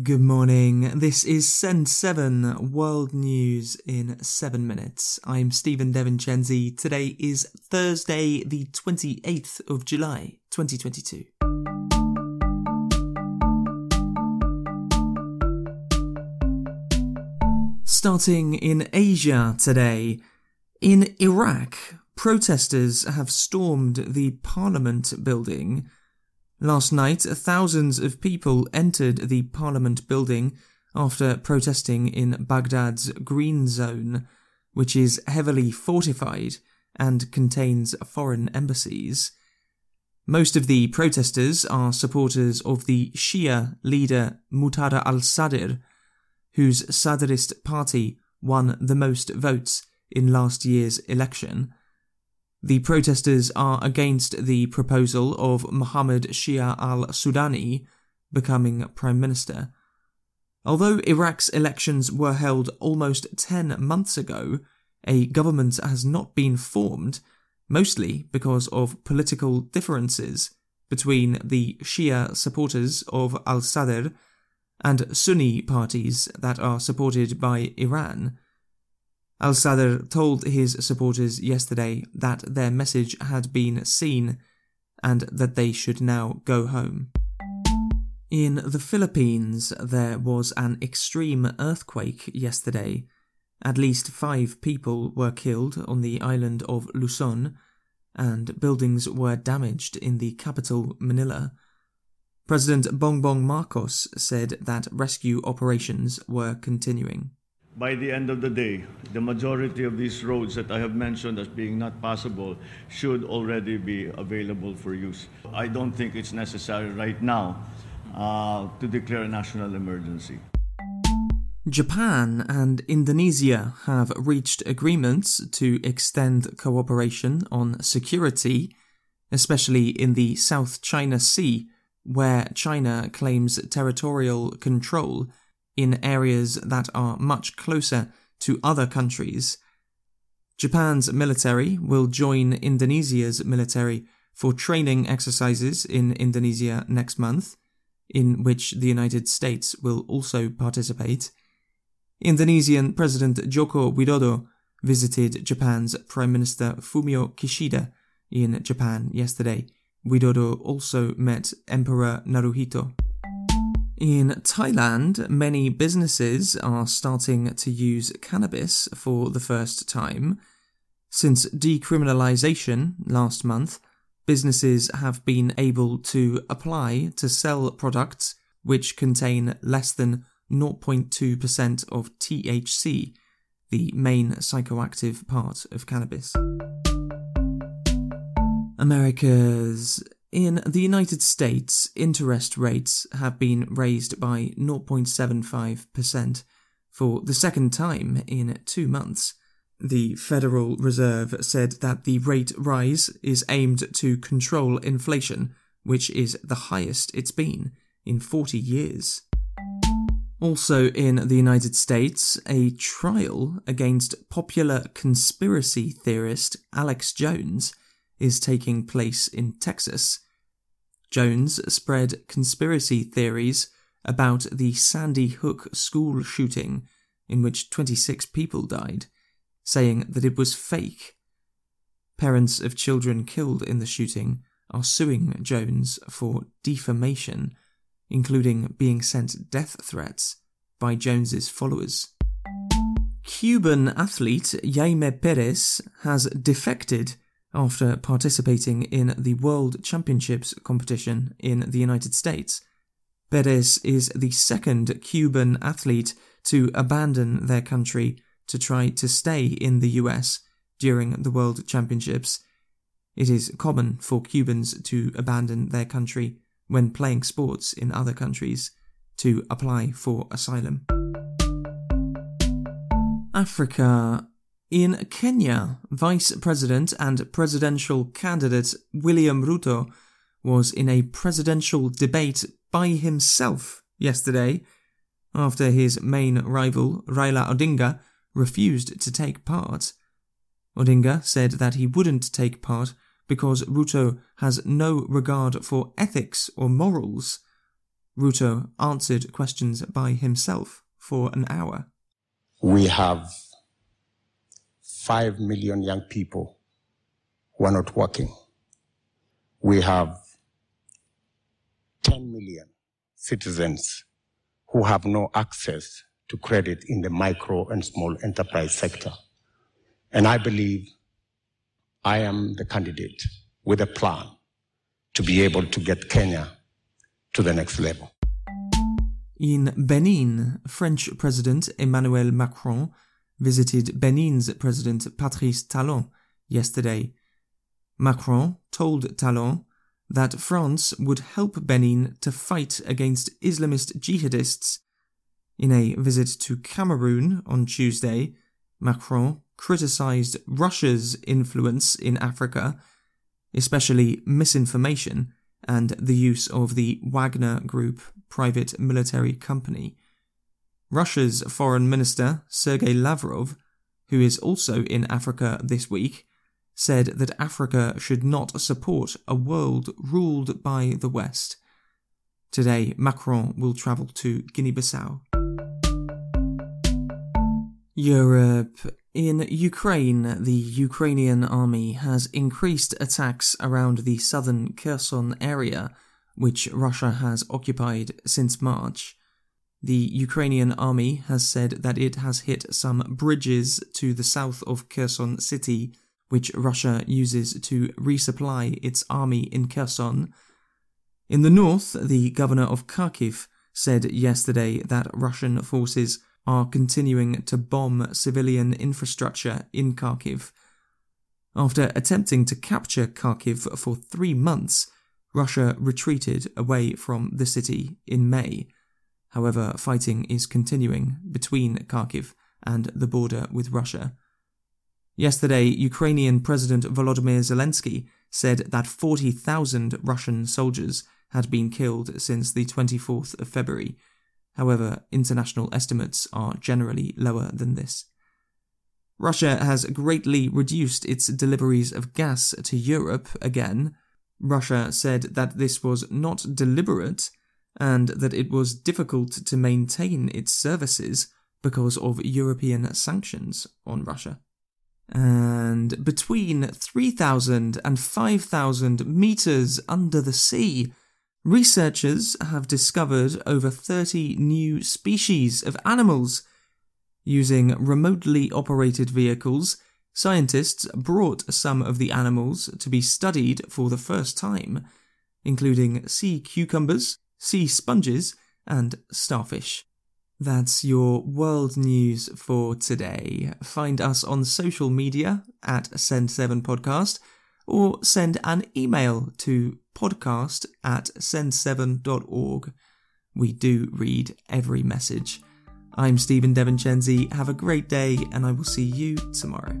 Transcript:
Good morning. This is Send 7 World News in 7 minutes. I'm Stephen Devincenzi. Today is Thursday, the 28th of July, 2022. Starting in Asia today, in Iraq, protesters have stormed the parliament building Last night, thousands of people entered the parliament building after protesting in Baghdad's Green Zone, which is heavily fortified and contains foreign embassies. Most of the protesters are supporters of the Shia leader Muqtada al Sadr, whose Sadrist party won the most votes in last year's election. The protesters are against the proposal of Mohammed Shia al Sudani becoming prime minister. Although Iraq's elections were held almost 10 months ago, a government has not been formed, mostly because of political differences between the Shia supporters of al Sadr and Sunni parties that are supported by Iran. Al Sadr told his supporters yesterday that their message had been seen and that they should now go home. In the Philippines, there was an extreme earthquake yesterday. At least five people were killed on the island of Luzon, and buildings were damaged in the capital, Manila. President Bongbong Marcos said that rescue operations were continuing by the end of the day, the majority of these roads that I have mentioned as being not passable should already be available for use. I don't think it's necessary right now uh, to declare a national emergency. Japan and Indonesia have reached agreements to extend cooperation on security, especially in the South China Sea, where China claims territorial control in areas that are much closer to other countries. Japan's military will join Indonesia's military for training exercises in Indonesia next month, in which the United States will also participate. Indonesian President Joko Widodo visited Japan's Prime Minister Fumio Kishida in Japan yesterday. Widodo also met Emperor Naruhito. In Thailand, many businesses are starting to use cannabis for the first time. Since decriminalisation last month, businesses have been able to apply to sell products which contain less than 0.2% of THC, the main psychoactive part of cannabis. America's in the United States, interest rates have been raised by 0.75% for the second time in two months. The Federal Reserve said that the rate rise is aimed to control inflation, which is the highest it's been in 40 years. Also in the United States, a trial against popular conspiracy theorist Alex Jones is taking place in Texas. Jones spread conspiracy theories about the Sandy Hook school shooting, in which 26 people died, saying that it was fake. Parents of children killed in the shooting are suing Jones for defamation, including being sent death threats by Jones's followers. Cuban athlete Jaime Perez has defected after participating in the World Championships competition in the United States. Perez is the second Cuban athlete to abandon their country to try to stay in the US during the World Championships. It is common for Cubans to abandon their country when playing sports in other countries to apply for asylum. Africa in Kenya, Vice President and presidential candidate William Ruto was in a presidential debate by himself yesterday after his main rival, Raila Odinga, refused to take part. Odinga said that he wouldn't take part because Ruto has no regard for ethics or morals. Ruto answered questions by himself for an hour. We have 5 million young people who are not working. We have 10 million citizens who have no access to credit in the micro and small enterprise sector. And I believe I am the candidate with a plan to be able to get Kenya to the next level. In Benin, French President Emmanuel Macron visited Benin's President Patrice Talon yesterday. Macron told Talon that France would help Benin to fight against Islamist jihadists. In a visit to Cameroon on Tuesday, Macron criticized Russia's influence in Africa, especially misinformation and the use of the Wagner Group private military company. Russia's Foreign Minister Sergei Lavrov, who is also in Africa this week, said that Africa should not support a world ruled by the West. Today, Macron will travel to Guinea Bissau. Europe. In Ukraine, the Ukrainian army has increased attacks around the southern Kherson area, which Russia has occupied since March. The Ukrainian army has said that it has hit some bridges to the south of Kherson city, which Russia uses to resupply its army in Kherson. In the north, the governor of Kharkiv said yesterday that Russian forces are continuing to bomb civilian infrastructure in Kharkiv. After attempting to capture Kharkiv for three months, Russia retreated away from the city in May. However, fighting is continuing between Kharkiv and the border with Russia. Yesterday, Ukrainian President Volodymyr Zelensky said that 40,000 Russian soldiers had been killed since the 24th of February, However, international estimates are generally lower than this. Russia has greatly reduced its deliveries of gas to Europe again. Russia said that this was not deliberate and that it was difficult to maintain its services because of European sanctions on Russia. And between 3,000 and 5,000 meters under the sea, Researchers have discovered over 30 new species of animals. Using remotely operated vehicles, scientists brought some of the animals to be studied for the first time, including sea cucumbers, sea sponges, and starfish. That's your world news for today. Find us on social media at Send7Podcast or send an email to podcast at send7.org. We do read every message. I'm Stephen Devincenzi. Have a great day, and I will see you tomorrow.